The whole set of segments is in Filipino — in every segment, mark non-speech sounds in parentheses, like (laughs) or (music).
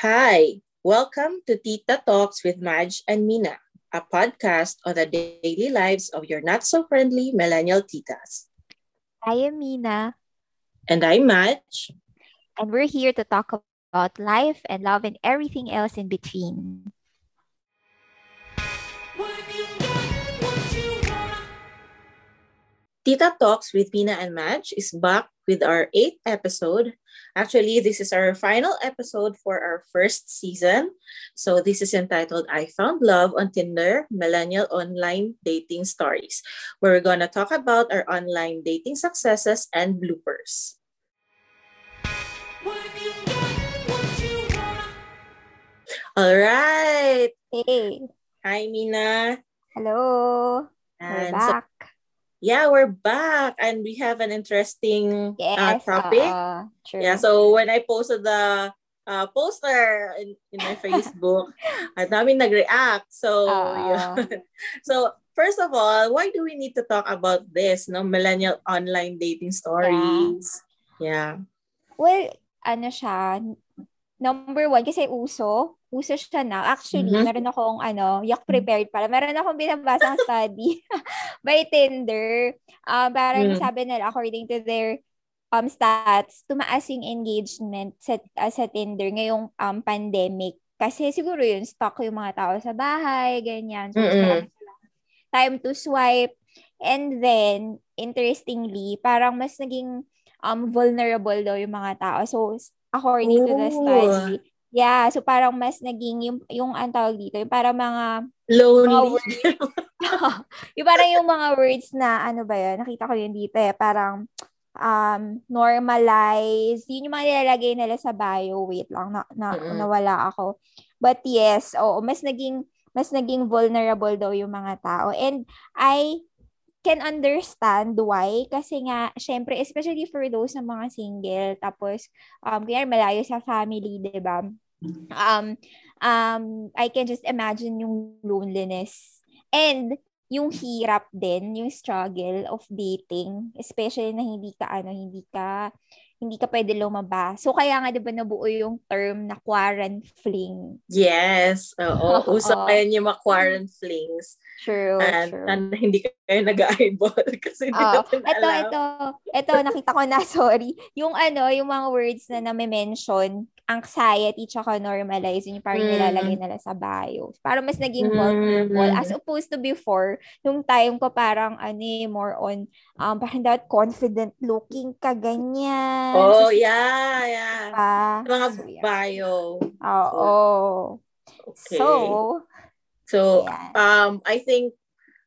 Hi, welcome to Tita Talks with Madge and Mina, a podcast on the daily lives of your not so friendly millennial titas. I am Mina. And I'm Madge. And we're here to talk about life and love and everything else in between. Tita Talks with Mina and Madge is back with our eighth episode. Actually, this is our final episode for our first season. So this is entitled I Found Love on Tinder, Millennial Online Dating Stories, where we're going to talk about our online dating successes and bloopers. All right. Hey. Hi, Mina. Hello. And we're back. So, yeah, we're back and we have an interesting yes, uh, topic. Uh, true. Yeah, so when I posted the uh, poster in, in my (laughs) Facebook, at dami nag-react. So, Uh-oh. (laughs) so first of all, why do we need to talk about this, no? Millennial online dating stories. Yeah. Well, ano siya, number one, kasi uso, uso siya na. Actually, Mhm. meron akong, ano, yak prepared pala. Meron akong binabasang study (laughs) by Tinder. Um, parang Mm. sabi nila, according to their um stats, tumaas yung engagement sa, uh, sa Tinder ngayong um, pandemic. Kasi siguro yun, stock yung mga tao sa bahay, ganyan. So, silang time to swipe. And then, interestingly, parang mas naging um, vulnerable daw yung mga tao. So, according to the study, yeah, so parang mas naging yung, yung ang tawag dito, yung parang mga, mga Lonely. words, (laughs) yung parang yung mga words na, ano ba yun, nakita ko yun dito eh, parang, um, normalize, yun yung mga nilalagay nila sa bio, wait lang, na, na, Mm-mm. nawala ako. But yes, oo, mas naging, mas naging vulnerable daw yung mga tao. And I can understand why. Kasi nga syempre especially for those na mga single tapos um kaya malayo sa family 'di ba? Um um I can just imagine yung loneliness and yung hirap din yung struggle of dating especially na hindi ka ano hindi ka hindi ka pwede lumabas so kaya nga 'di ba nabuo yung term na quarantine fling Yes. Oo. (laughs) Oo. Uso ngayon yung mga quarantine flings. true And, true and hindi kayo nag-eyeball (laughs) kasi hindi Oo. natin Ito, alam. ito, ito, nakita ko na, (laughs) sorry. Yung ano, yung mga words na nami-mention, anxiety tsaka normalize, yun yung parang Mm. nilalagay nila sa bio. Para mas naging Mm. vulnerable. As opposed to before, nung time ko parang, ano eh, more on, um, parang dapat confident looking ka, ganyan. Oh, So, yeah, yeah. pa. Mga So, yeah. bio. Oo. Okay. So, So, Ayan. um, I think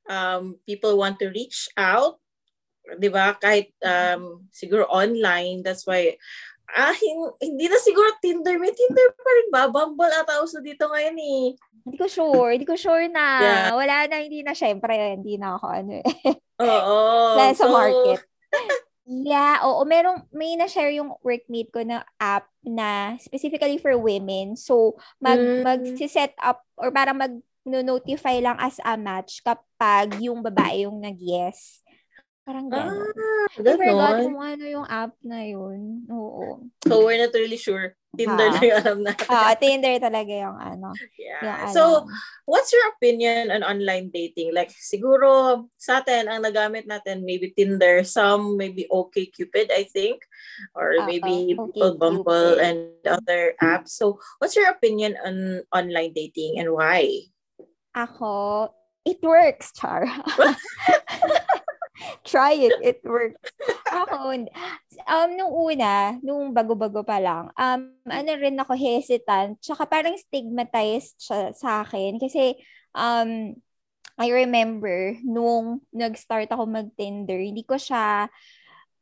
um, people want to reach out, di ba? Kahit um, siguro online, that's why, ah, hin- hindi na siguro Tinder, may Tinder pa rin ba? Bumble ata uso dito ngayon eh. hindi ko sure. Hindi ko sure na. Yeah. Wala na, hindi na. Syempre, hindi na ako ano eh. Oo. (laughs) Wala sa So, market. Yeah, oo. Merong, may na-share yung workmate ko na app na specifically for women. So, mag, Mm. mag-set up or parang mag-notify lang as a match kapag yung babae yung nag-yes. Parang gano'n. Ah, I forgot ganon. kung ano yung app na yun. Oo. So, we're not really sure. Tinder Ah. na yung alam natin. Ah, Tinder talaga yung ano. Yeah. Yung ano. So, what's your opinion on online dating? Like, siguro sa atin, ang nagamit natin, maybe Tinder, some maybe OK Cupid, I think, or Oo, maybe OkCupid. People Bumble and other apps. So, what's your opinion on online dating and why? Ako, it works, Char. (laughs) Try it, it works. (laughs) Ako, um, nung una, nung bago-bago pa lang, um, ano rin ako hesitant, tsaka parang stigmatized siya sa akin kasi, um, I remember, nung nag-start ako mag-Tinder, hindi ko siya,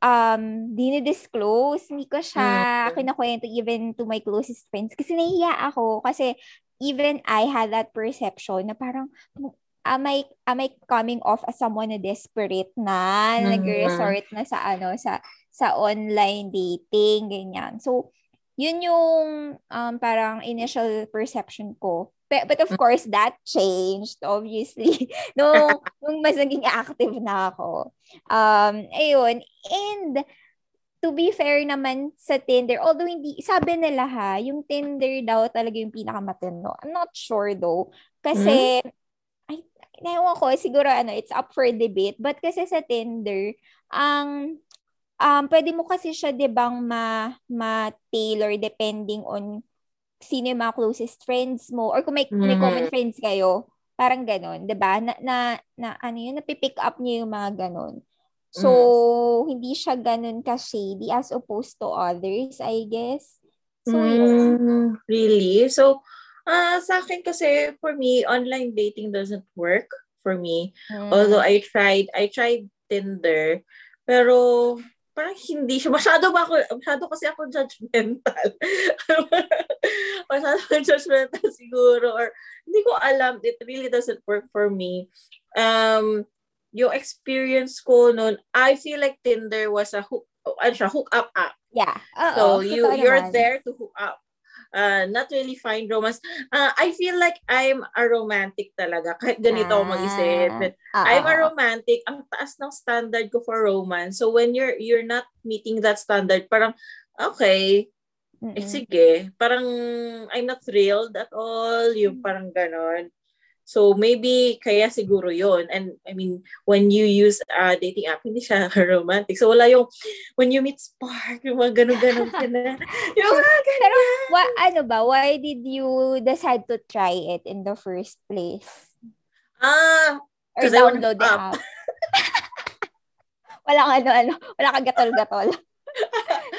um, dinidisclose, hindi ko siya Mm. kinakwento even to my closest friends kasi nahiya ako kasi even I had that perception na parang am I am I coming off as someone na desperate na, Mhm. nag-resort na sa ano sa sa online dating ganyan. So yun yung um, parang initial perception ko. But, but of course, that changed, obviously, (laughs) nung, nung mas naging active na ako. Um, ayun. And to be fair naman sa Tinder, although hindi, sabi nila ha, yung Tinder daw talaga yung pinakamatino. I'm not sure though. Kasi, mm-hmm. Ay, naewan ko, siguro ano, it's up for debate. But kasi sa Tinder, ang, um, pwede mo kasi siya, di bang, ma, ma-tailor depending on sino yung mga closest friends mo or kung may, mm-hmm. may common friends kayo. Parang ganon, di ba? Na, na, na, ano yun, napipick up niyo yung mga ganon. So, mm. hindi siya ganun ka-shady as opposed to others, I guess. So, mm, Really? So, uh, sa akin kasi, for me, online dating doesn't work for me. Mm. Although I tried, I tried Tinder, pero parang hindi siya. Masyado ba ako, masyado kasi ako judgmental. (laughs) masyado judgmental siguro. Or hindi ko alam, it really doesn't work for me. Um, yung experience ko noon, I feel like Tinder was a hook, ano siya, hook up app. Yeah. Uh-oh, so you you're naman. there to hook up. Uh, not really find romance. Uh, I feel like I'm a romantic talaga. Kahit ganito ah, ako mag-isip. Uh-oh. I'm a romantic. Ang taas ng standard ko for romance. So when you're you're not meeting that standard, parang, okay, eh, sige. Parang I'm not thrilled at all. Yung parang ganon. So maybe kaya siguro yon And I mean, when you use a uh, dating app, hindi siya (laughs) romantic. So wala yung when you meet spark, yung mga ganun-ganun ka na. (laughs) yung mga ganun. Pero wa, ano ba, why did you decide to try it in the first place? Ah, Or download the app. (laughs) wala kang ano-ano, wala kang gatol-gatol.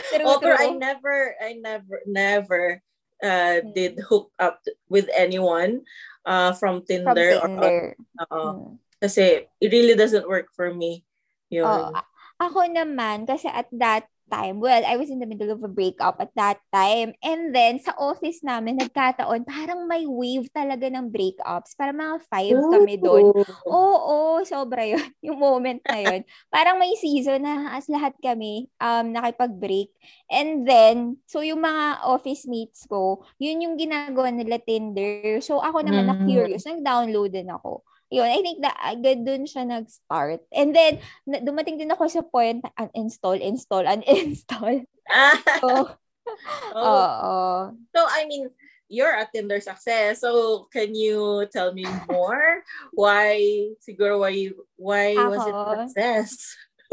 pero, oh, pero I never, I never, never uh, hmm. did hook up with anyone uh, from Tinder. From Tinder. Or, uh, hmm. Kasi it really doesn't work for me. Yun. Oh, ako naman, kasi at that time, well, I was in the middle of a breakup at that time. And then, sa office namin, nagkataon, parang may wave talaga ng breakups. Parang mga five Ooh. kami doon. Oo, oh, sobra yun. (laughs) Yung moment na yun. parang may season na as lahat kami um, nakipag-break. And then, so yung mga office mates ko, yun yung ginagawa nila Tinder. So, ako naman mm. na-curious, nag-download din ako yun, I think that agad dun siya nag-start. And then, dumating din ako sa point na uninstall, install, uninstall. (laughs) so, (laughs) oh. oh. So, I mean, you're a Tinder success. So, can you tell me more? why, siguro, why, why ako, was it success?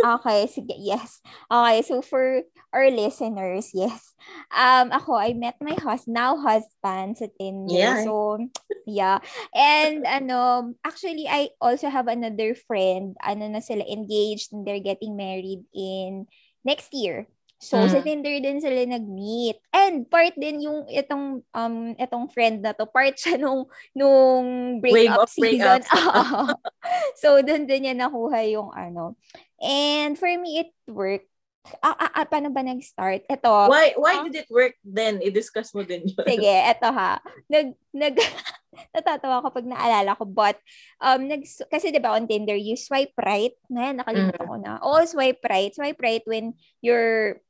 Okay, sige, yes. Okay, so for our listeners, yes. Um, ako, I met my husband, now husband sa Tinder. Yeah. So, yeah. And, ano, actually, I also have another friend, ano na sila, engaged and they're getting married in next year. So, mm. sa Tinder din sila nag-meet. And part din yung itong um itong friend na to, part siya nung nung breakup season. (laughs) so, doon din niya nakuha yung ano. And for me, it worked. Ah, ah, ah, paano ba nag-start? Ito. Why why uh, did it work then? I-discuss mo din yun. Sige, ito ha. Nag, nag, (laughs) natatawa ko pag naalala ko. But, um, nag, kasi diba on Tinder, you swipe right. Ngayon, nakalimutan mm. ko na. Oh, swipe right. Swipe right when you're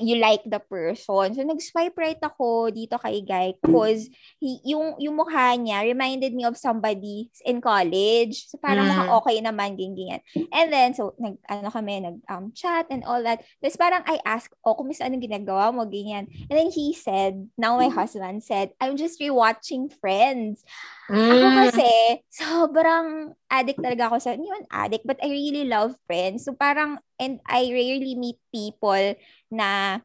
you like the person. So, nag-swipe right ako dito kay Guy because yung, yung mukha niya reminded me of somebody in college. So, parang mm. okay naman, ganyan. And then, so, nag, ano kami, nag-chat um, and all that. Tapos parang I asked, oh, kumusta anong ginagawa mo, ganyan. And then he said, now my husband said, I'm just rewatching Friends. Mm. Ako kasi, sobrang addict talaga ako sa, hindi man addict, but I really love Friends. So parang, and I rarely meet people na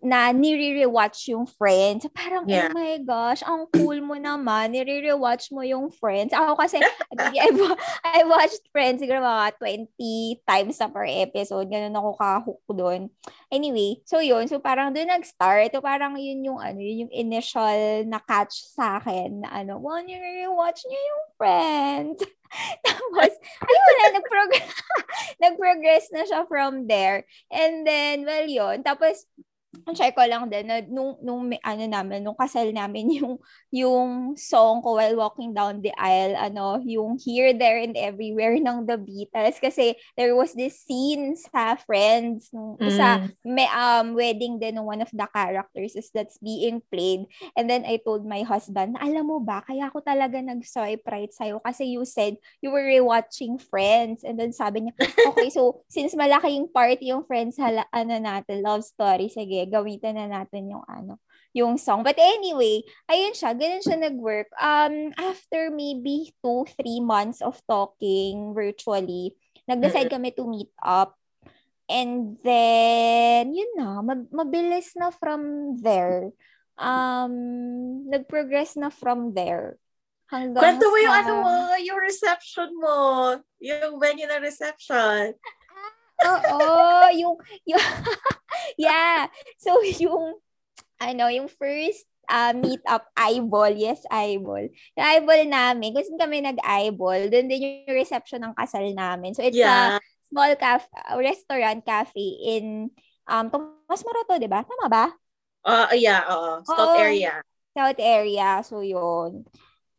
na nire-rewatch yung Friends. Parang, yeah. oh my gosh, ang cool mo naman. Nire-rewatch mo yung Friends. Ako kasi, I, I watched Friends siguro mga 20 times na per episode. Ganun ako ka-hook doon. Anyway, so yun. So parang doon nag-start. So parang yun yung, ano, yun yung initial na catch sa akin na ano, well, nire-rewatch niyo yung Friends. (laughs) Tapos, ayun na, nag-progress, (laughs) nag-progress na siya from there. And then, well, yun. Tapos, check ko lang din na nung nung may- ano namin nung kasal namin (laughs) yung yung song ko while walking down the aisle ano yung here there and everywhere ng The Beatles. Kasi there was this scene sa Friends nung Mm. may um wedding din ng one of the characters is that's being played. And then I told my husband alam mo ba kaya ako talaga nag-swipe right sa'yo kasi you said you were rewatching Friends. And then sabi niya okay so (laughs) since malaking part yung Friends hala, ano natin love story sige gamitin na natin yung ano yung song but anyway ayun siya ganun siya nag-work um after maybe two three months of talking virtually nag-decide kami to meet up And then, yun na, mab- mabilis na from there. Um, nag-progress na from there. Hanggang Kwento mo yung ano mo, yung reception mo. Yung venue na reception. Oo, yung, yung (laughs) yeah. So, yung, ano, yung first uh, meet up eyeball, yes, eyeball. Yung eyeball namin, kasi kami nag-eyeball, doon din yung reception ng kasal namin. So, it's a Yeah. small cafe, restaurant cafe in um Tomas Morato, 'di ba? Tama ba? Uh, yeah, oo. Scout Oo. area. South area. So, yun.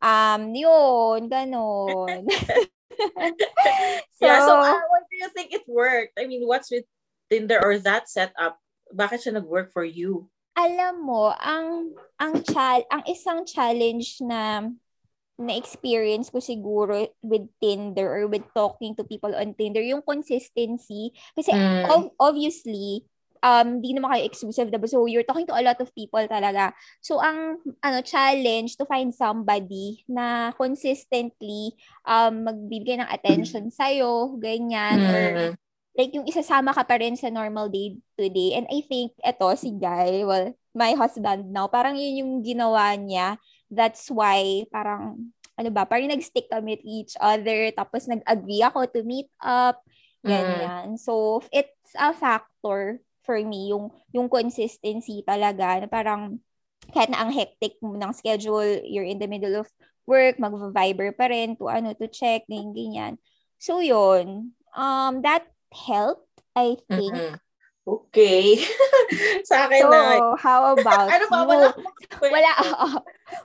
Um, yun, ganun. (laughs) so, (laughs) yeah, so uh, why do you think it worked? I mean, what's with Tinder or that setup? Bakit siya nag-work for you? alam mo, ang ang chal ang isang challenge na na experience ko siguro with Tinder or with talking to people on Tinder, yung consistency. Kasi Mm. ob- obviously, um, di naman kayo exclusive, diba? So, you're talking to a lot of people talaga. So, ang ano challenge to find somebody na consistently um, magbibigay ng attention (clears throat) sa'yo, ganyan, or Mm. like yung isasama ka pa rin sa normal day to day. And I think eto si Guy, well, my husband now, parang yun yung ginawa niya. That's why parang ano ba, parang nag-stick kami with each other tapos nag-agree ako to meet up. Ganyan. So it's a factor for me yung yung consistency talaga na parang kahit na ang hectic mo ng schedule, you're in the middle of work, mag-viber pa rin to ano to check, ganyan, ganyan. So yun, um that helped, I think. Mm-mm. Okay. (laughs) Sa akin So, na. how about (laughs) Ano ba? you? Wala. (laughs)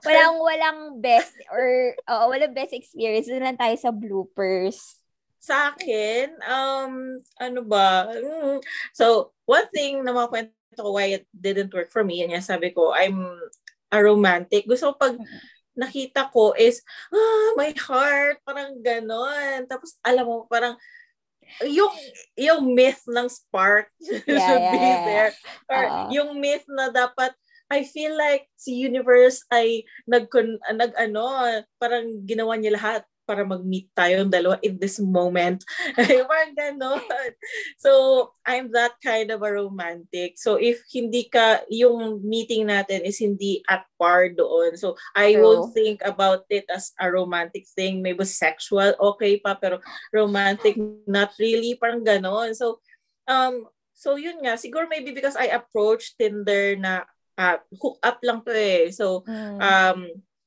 Wala, walang, walang best or, oo, walang best experience. Doon lang tayo sa bloopers. Sa akin, um, ano ba? Mm, So, one thing na mga kwento ko why it didn't work for me, yan nga sabi ko, I'm a romantic. Gusto ko pag nakita ko is, ah, my heart, parang ganon. Tapos, alam mo, parang, yung yung myth ng spark (laughs) should yeah, be yeah. there. Or Oo. yung myth na dapat I feel like si universe ay nag nag ano, parang ginawa niya lahat para mag-meet tayong dalawa in this moment. (laughs) parang ganon. So, I'm that kind of a romantic. So, if hindi ka, yung meeting natin is hindi at par doon. So, I True. won't think about it as a romantic thing. Maybe sexual, okay pa. Pero romantic, not really. Parang ganon. So, um, so yun nga. Siguro maybe because I approached Tinder na uh, hook up lang to eh. So, Mm, um,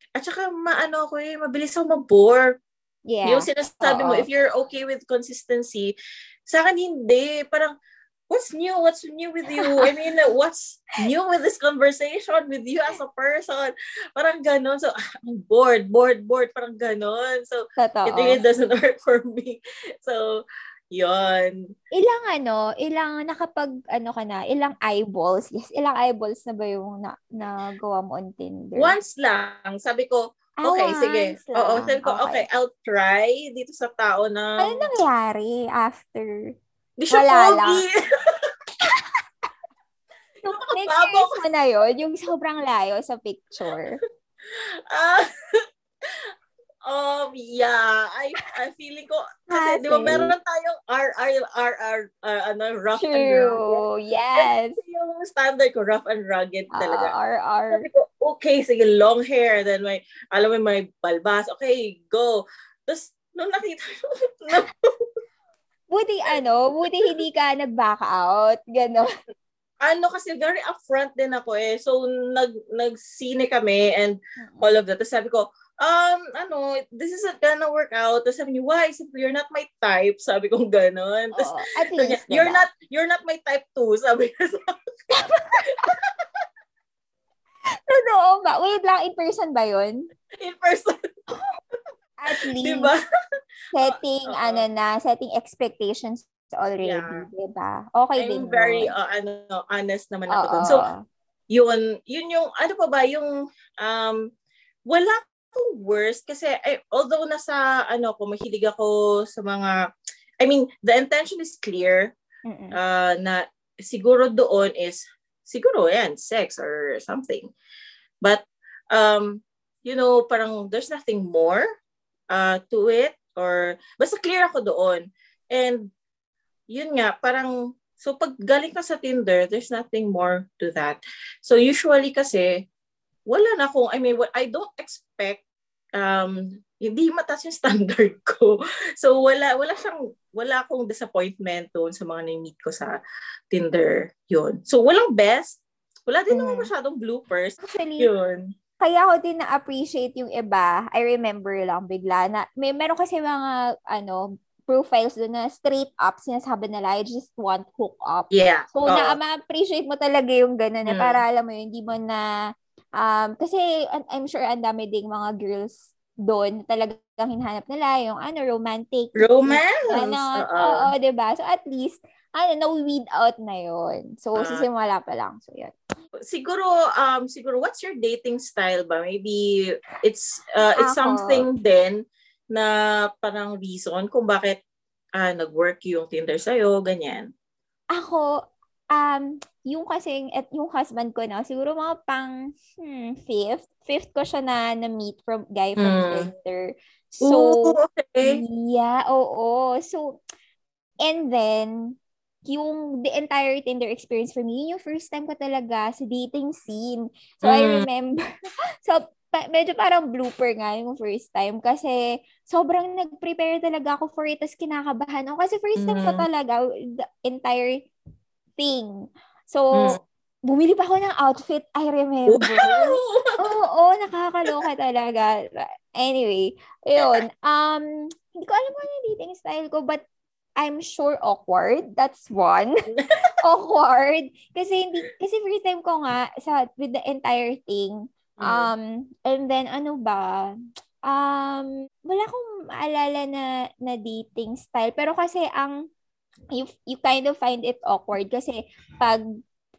at saka maano ako eh, mabilis ako mabore. Yeah. Yung sinasabi mo, Oo. if you're okay with consistency, sa akin hindi. Parang, what's new? What's new with you? I mean, (laughs) what's new with this conversation with you as a person? Parang ganon. So, ah, I'm bored, bored, bored. Parang ganon. So, Totoo. it really doesn't (laughs) work for me. So, yon Ilang ano, ilang nakapag, ano ka na, ilang eyeballs, yes, ilang eyeballs na ba yung na, nagawa mo on Tinder? Once lang, sabi ko, Ah, okay, sige. once Oo, lang. sabi ko, okay. I'll try dito sa tao na Ano nangyari after? di siya Wala lang. pogi. (laughs) So, Nakakababo na-experience mo na yun, yung sobrang layo sa picture. (laughs) Ah, um, yeah. I, I feeling ko, kasi di ba meron tayong R, R, R, R, uh, ano, rough and rugged. True. Yes. Kasi yung standard ko, rough and rugged Uh, talaga. RR. Sabi ko, okay, sige, long hair. Then may, alam mo, may balbas. Okay, go. Tapos, nung nakita ko, (laughs) na, Buti ano, buti hindi ka nag-back out. Gano'n. ano kasi very upfront din ako eh. So, nag, nag-sine kami and all of that. Tapos sabi ko, um, ano, this isn't gonna work out. Tapos sabi niya, why? Sabi ko, you're not my type. Sabi ko, gano'n. Tapos, at niya, least, you're not, you're not my type too. Sabi niya sa (laughs) Totoo ba? Wait lang, in person ba yun? In person. (laughs) At least, diba? (laughs) setting, Oo. ano na, setting expectations already, Yeah. diba? Okay din I'm very, uh, ano, honest naman ako Oo. dun. So, yun, yun yung, ano pa ba, yung, um, wala akong worst kasi, I, although nasa, ano ko, mahilig ako sa mga, I mean, the intention is clear, Mm-mm. uh, na siguro doon is, siguro yan, sex or something. But, um, you know, parang there's nothing more uh, to it or basta clear ako doon. And yun nga, parang so pag galing ka sa Tinder, there's nothing more to that. So usually kasi wala na akong, I mean, what- I don't expect um hindi mataas yung (laughs) standard ko. So wala wala siyang wala akong disappointment doon sa mga na-meet ko sa Tinder. Yun. So walang best. Wala din naman Mm. masyadong bloopers. Actually, Yun. kaya ako din na-appreciate yung iba. I remember lang bigla na, may meron kasi mga, ano, profiles doon na straight up, sinasabi nila, I just want hook up. Yeah. So, Oo. na, ma-appreciate mo talaga yung gano'n na Mm. para alam mo yun, hindi mo na, um, kasi I'm sure ang dami ding mga girls doon talagang hinahanap nila yung ano, romantic. Romance. Ano, Oo. oo, diba? So, at least, ano, na-weed out na yun. So, Ah. sisimula pa lang. So, yun. siguro um siguro what's your dating style ba maybe it's uh, it's Ako. something din na parang reason kung bakit ah nag-work yung Tinder sa'yo, ganyan. Ako, um, yung kasing, at yung husband ko na, siguro mga pang, hmm, fifth. Fifth ko siya na na-meet from, guy from Mm. Tinder. So, Ooh, okay. yeah, oo. So, and then, yung the entire Tinder experience for me, yun yung first time ko talaga sa dating scene. So, I Mm. remember, (laughs) so, pa- medyo parang blooper nga yung first time kasi sobrang nag-prepare talaga ako for it tapos kinakabahan ako kasi first time ko Mm. talaga the entire thing. So, Mm. bumili pa ako ng outfit, I remember. Oo, (laughs) oo, nakakaloka talaga. Anyway, yun. Um, hindi ko alam kung ano yung dating style ko, but I'm sure awkward. That's one. (laughs) awkward. Kasi hindi, kasi first time ko nga sa, with the entire thing. Mm. Um, and then ano ba? Um, wala akong maalala na, na dating style. Pero kasi ang, you, you kind of find it awkward kasi pag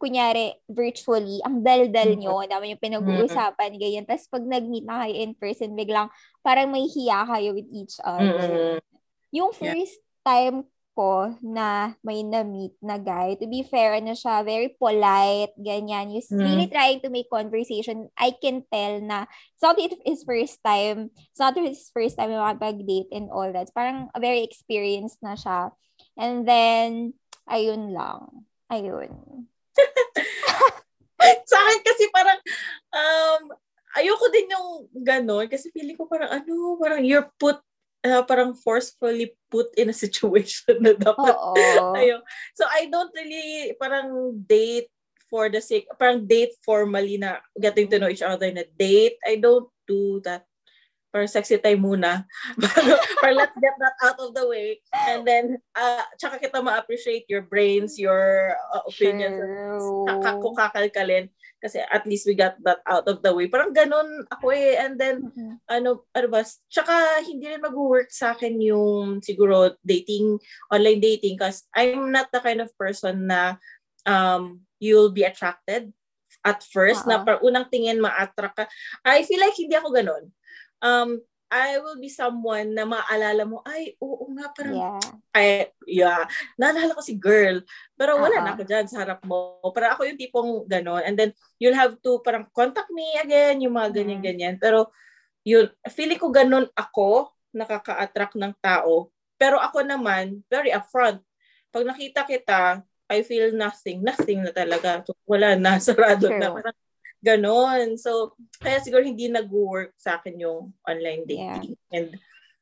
kunyari, virtually, ang dal-dal Mm. nyo, dami yung pinag-uusapan, ganyan. Tapos pag nag-meet na kayo in person, biglang parang may hiya kayo with each other. Mm-mm. Yung Yeah. first time ko na may na-meet na guy, to be fair, ano siya, very polite, ganyan. He's Mm. really trying to make conversation. I can tell na it's not his first time, it's not his first time makapag-date and all that. Parang very experienced na siya. And then, ayun lang. Ayun. (laughs) Sa akin kasi parang um ayoko din yung ganon kasi feeling ko parang ano, parang you're put uh, parang forcefully put in a situation na dapat Oo. (laughs) Ayun. So I don't really parang date for the sake, parang date formally na getting to know each other na date. I don't do that. Parang sexy time muna. (laughs) parang let's get that out of the way. And then, uh, tsaka kita ma-appreciate your brains, your uh, opinions. True. Kaka- Kung kakalkalin. Kasi at least we got that out of the way. Parang ganun ako eh. And then, Mhm. ano, ano ba, tsaka hindi rin mag-work sa akin yung siguro dating, online dating kasi I'm not the kind of person na um, you'll be attracted at first, na Oo. par unang tingin ma-attract ka. I feel like hindi ako ganun. Um, I will be someone na maalala mo, ay, oo nga, parang, Yeah. ay, yeah, naalala ko si girl, pero wala Oo. na ako dyan sa harap mo. Parang ako yung tipong ganon. And then, you'll have to parang contact me again, yung mga Mm. ganyan-ganyan. Pero, yun, feeling ko ganon ako, nakaka-attract ng tao. Pero ako naman, very upfront. Pag nakita kita, I feel nothing. Nothing na talaga. So, wala na, (laughs) sarado na. True. Parang ganon. So, kaya siguro hindi nag-work sa akin yung online dating. And,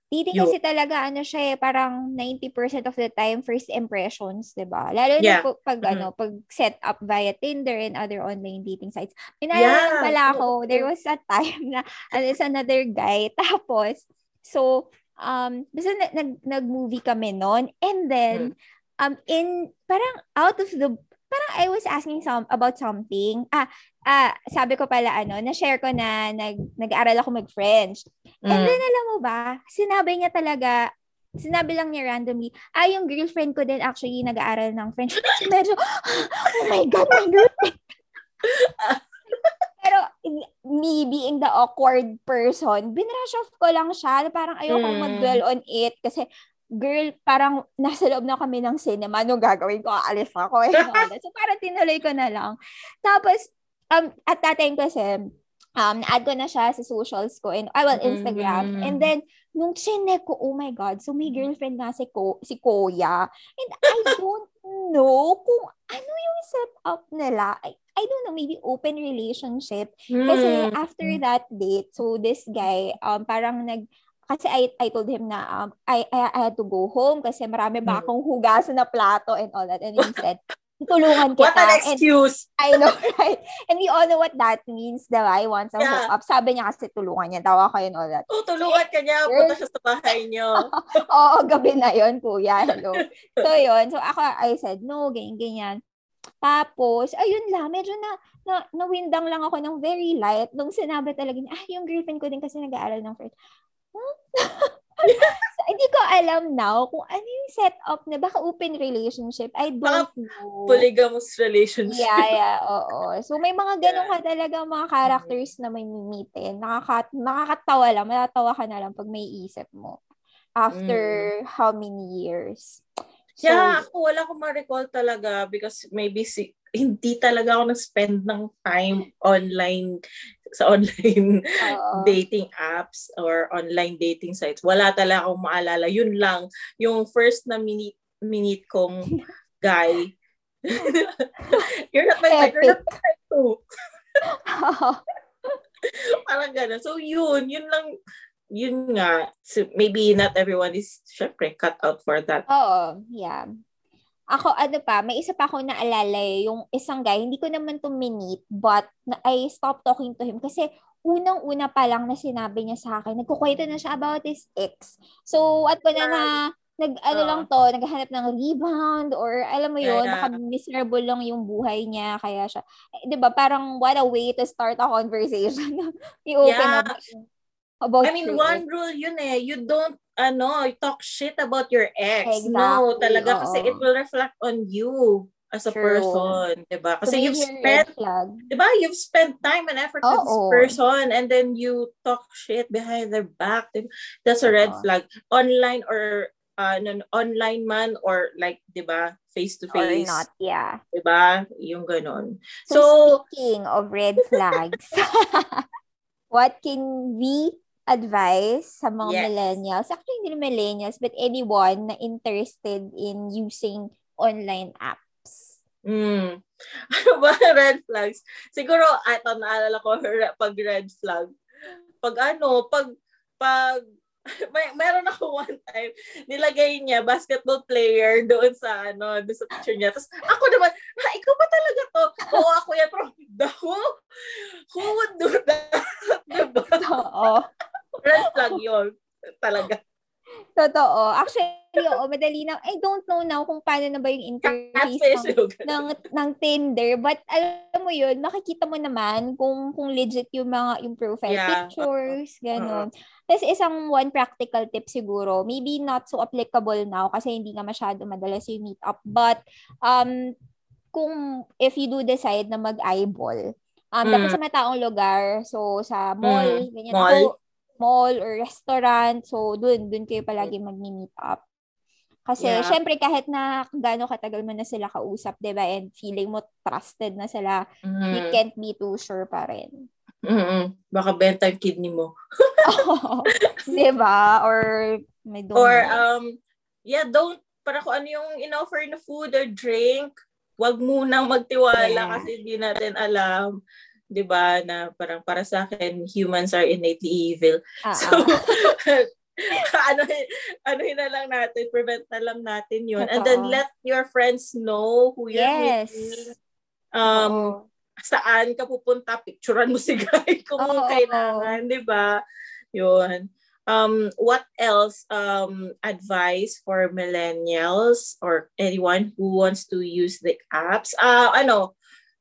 Dating kasi talaga, ano siya eh, parang 90% of the time, first impressions, di ba? Lalo Yeah. na po- pag, Mhm. ano, pag set up via Tinder and other online dating sites. Yeah. Pinalaman pala ako, there was a time na, (laughs) ano, is another guy. (laughs) Tapos, so, um, basta na, nag, nag-movie kami noon. And then, Mm. um, in, parang out of the, parang I was asking some about something. Ah, ah, sabi ko pala ano, na-share ko na nag nag-aral ako mag-French. Mm. And then alam mo ba, sinabi niya talaga sinabi lang niya randomly, ah, yung girlfriend ko din actually nag-aaral ng French. (laughs) Medyo, oh my God, my girlfriend. (laughs) Pero me being the awkward person, binrush off ko lang siya. Parang ayoko mm. mag-dwell on it kasi girl, parang nasa loob na kami ng cinema. Ano gagawin ko? Aalis ako. Eh, (laughs) so, parang tinuloy ko na lang. Tapos, um, at that time kasi, um, na-add ko na siya sa socials ko and, I well, Instagram. Mm-hmm. And then, nung chinek ko, oh my God, so may girlfriend na si, Ko, si Koya. And I (laughs) don't know kung ano yung setup nila. I, I don't know, maybe open relationship. Kasi mm. after that date, so this guy, um, parang nag, kasi I, I told him na um, I, I, I had to go home kasi marami ba hmm. akong hugasan na plato and all that. And he said, tulungan kita. What an excuse! And, I know, (laughs) right? And we all know what that means, diba? I want some yeah. up. Sabi niya kasi tulungan niya. Tawa ko and all that. Oh, tulungan ka niya. Punta siya sa bahay niyo. (laughs) Oo, gabi na yon kuya. Hello. So, yun. So, ako, I said, no, ganyan, ganyan. Tapos, ayun lang, medyo na, na nawindang lang ako ng very light nung sinabi talaga niya, ah, yung girlfriend ko din kasi nag-aaral ng French so, hindi ko alam now kung ano yung setup na baka open relationship. I don't baka know. Polygamous relationship. Yeah, yeah, oo. So, may mga ganun ka talaga mga characters na may mimitin. Nakaka, nakakatawa lang. Matatawa ka na lang pag may isip mo. After mm. how many years? So, yeah, ako wala akong ma-recall talaga because maybe si, hindi talaga ako nag-spend ng time online sa (laughs) online Uh-oh. dating apps or online dating sites. Wala talaga akong maalala. Yun lang, yung first na minute, minute kong (laughs) guy. (laughs) you're not my type, you're not my type too. Parang gano'n. So yun, yun lang, yun nga. So maybe not everyone is, syempre, cut out for that. Oo, yeah. Ako, ano pa, may isa pa ako naalala eh, yung isang guy, hindi ko naman to minute, but I stopped talking to him kasi unang-una pa lang na sinabi niya sa akin, nagkukwento na siya about his ex. So, at ko na na, nag, ano lang to, naghahanap ng rebound or alam mo yun, yeah, baka miserable lang yung buhay niya, kaya siya, eh, di ba, parang what a way to start a conversation. (laughs) I-open yeah. up about I mean, one ex. rule yun eh, you don't ano, talk shit about your ex. Exactly. No, talaga Oo. kasi it will reflect on you as a True. person, 'di ba? Kasi so you've spent 'di ba? You've spent time and effort with this person and then you talk shit behind their back. That's a red Oo. flag. Online or uh, non online man or like 'di ba? Face to face. Or not, yeah. 'Di ba? Yung ganon. So, so speaking of red flags, (laughs) what can we advice sa mga yes. millennials, actually hindi millennials, but anyone na interested in using online apps? Mm. (laughs) Ano ba (laughs) red flags? Siguro, ito naalala ko (laughs) pag red flag. Pag ano, pag, pag, may, meron ako one time, nilagay niya basketball player doon sa ano, doon sa picture niya. Tapos ako naman, ha, ikaw ba talaga to? Oo, ako yan. Pero, who? Who would do that? diba? Oo. Red flag yun. Talaga. Totoo. Actually, oo, madali na. I don't know now kung paano na ba yung interface ng, ng, ng Tinder. But alam mo yun, makikita mo naman kung kung legit yung mga yung profile yeah. pictures, ganun. Uh-huh. Tapos isang one practical tip siguro, maybe not so applicable now kasi hindi nga masyado madalas yung meet up. But um, kung if you do decide na mag-eyeball, um, mm. dapat sa mataong lugar, so sa mall, mm. ganyan. Mall. Ako, mall or restaurant. So, dun, dun kayo palagi mag-meet up. Kasi, yeah. syempre, kahit na gaano katagal mo na sila kausap, di ba, and feeling mo trusted na sila, mm. you can't be too sure pa rin. Mm-mm. Baka yung kidney mo. oh, (laughs) (laughs) di ba? Or, may don't Or, um, yeah, don't, para kung ano yung in-offer na food or drink, wag munang magtiwala yeah. kasi hindi natin alam 'di ba, na parang para sa akin humans are innately evil. Uh-huh. So (laughs) ano ano na lang natin, prevent na lang natin 'yun. And then let your friends know who you're yes. meeting. Um Uh-oh. saan ka pupunta, picturean mo si guy (laughs) kung oh, kailangan, 'di ba? 'Yun. um, what else um, advice for millennials or anyone who wants to use the apps? Uh, ano,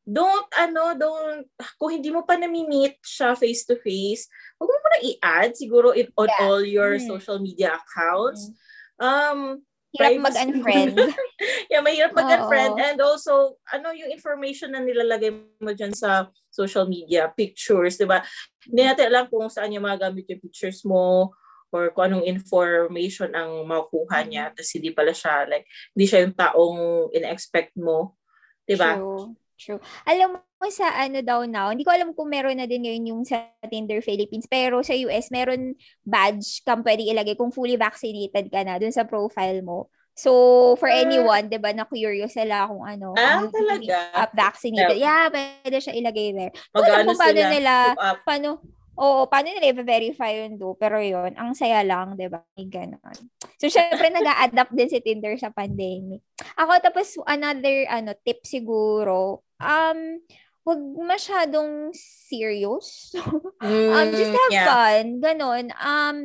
don't, ano, don't, kung hindi mo pa nami-meet siya face-to-face, huwag mo muna i-add siguro it on Yeah. all your Mm. social media accounts. Um, Hirap privacy. mag-unfriend. (laughs) yeah, mahirap mag-unfriend. Oo. And also, ano yung information na nilalagay mo dyan sa social media, pictures, di ba? Hindi natin alam kung saan niya magagamit yung pictures mo or kung anong information ang makukuha niya. Tapos hindi pala siya, like, hindi siya yung taong in-expect mo. Di ba? True. True. Alam mo sa ano daw now, hindi ko alam kung meron na din ngayon yung sa Tinder Philippines, pero sa US, meron badge kang pwede ilagay kung fully vaccinated ka na dun sa profile mo. So, for Ah. anyone, di ba, na curious sila kung ano, Ah, kung fully talaga? up vaccinated. Yeah, pwede siya ilagay there. Mag-ano kung paano sila? nila, paano, oo, paano nila i-verify yun do, pero yun, ang saya lang, di ba? Ganon. So, syempre, nag-a-adapt din si Tinder sa pandemic. Ako, tapos, another, ano, tip siguro, um, wag masyadong serious. (laughs) um, just have Mm, yeah. fun, ganon. Um,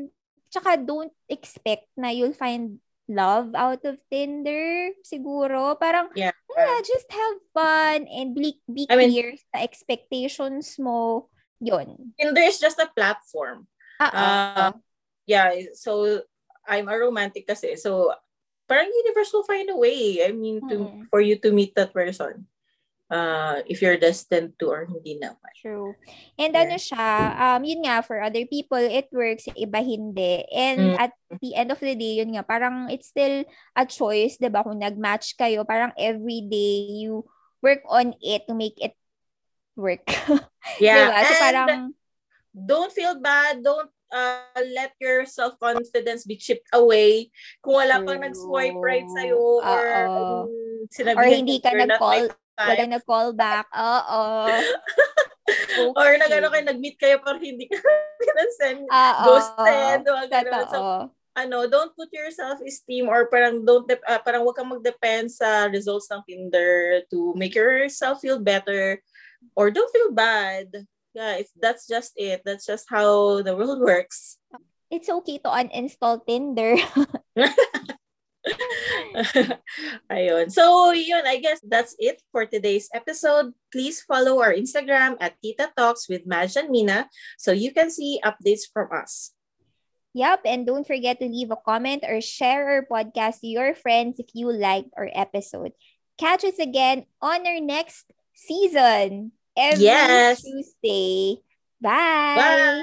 tsaka don't expect na you'll find love out of Tinder, siguro. Parang, Yeah. yeah, just have fun and be, be I mean- clear sa expectations mo. Yun. Tinder is just a platform. Ah, Ah, yeah, so I'm a romantic kasi. So parang universe will find a way. I mean, to Mm. for you to meet that person. Uh, if you're destined to or hindi naman. True. And Yeah. ano siya, um, yun nga, for other people, it works, iba hindi. And Mm. at the end of the day, yun nga, parang it's still a choice, di ba? Kung nag-match kayo, parang every day you work on it to make it work. (laughs) Yeah, diba? So and parang, don't feel bad. Don't uh, let your self-confidence be chipped away. Kung wala pang nag-swipe right sa'yo or Oo. um, or hindi ka nag-call, wala nag-call back. Oo. (laughs) Or Okay. nag-ano kayo, nag-meet kayo pero hindi ka (laughs) pinasend. Ghosted. Mga ganun. So, ano, don't put your self-esteem or parang don't ah, parang wag kang mag-depend sa results ng Tinder to make yourself feel better or don't feel bad. Yeah, it's, that's just it. That's just how the world works. It's okay to uninstall Tinder. (laughs) (laughs) Ayun. So, yun, I guess that's it for today's episode. Please follow our Instagram at Tita Talks with Maj and Mina so you can see updates from us. Yep, and don't forget to leave a comment or share our podcast to your friends if you liked our episode. Catch us again on our next season every Yes. Tuesday. Bye. Bye!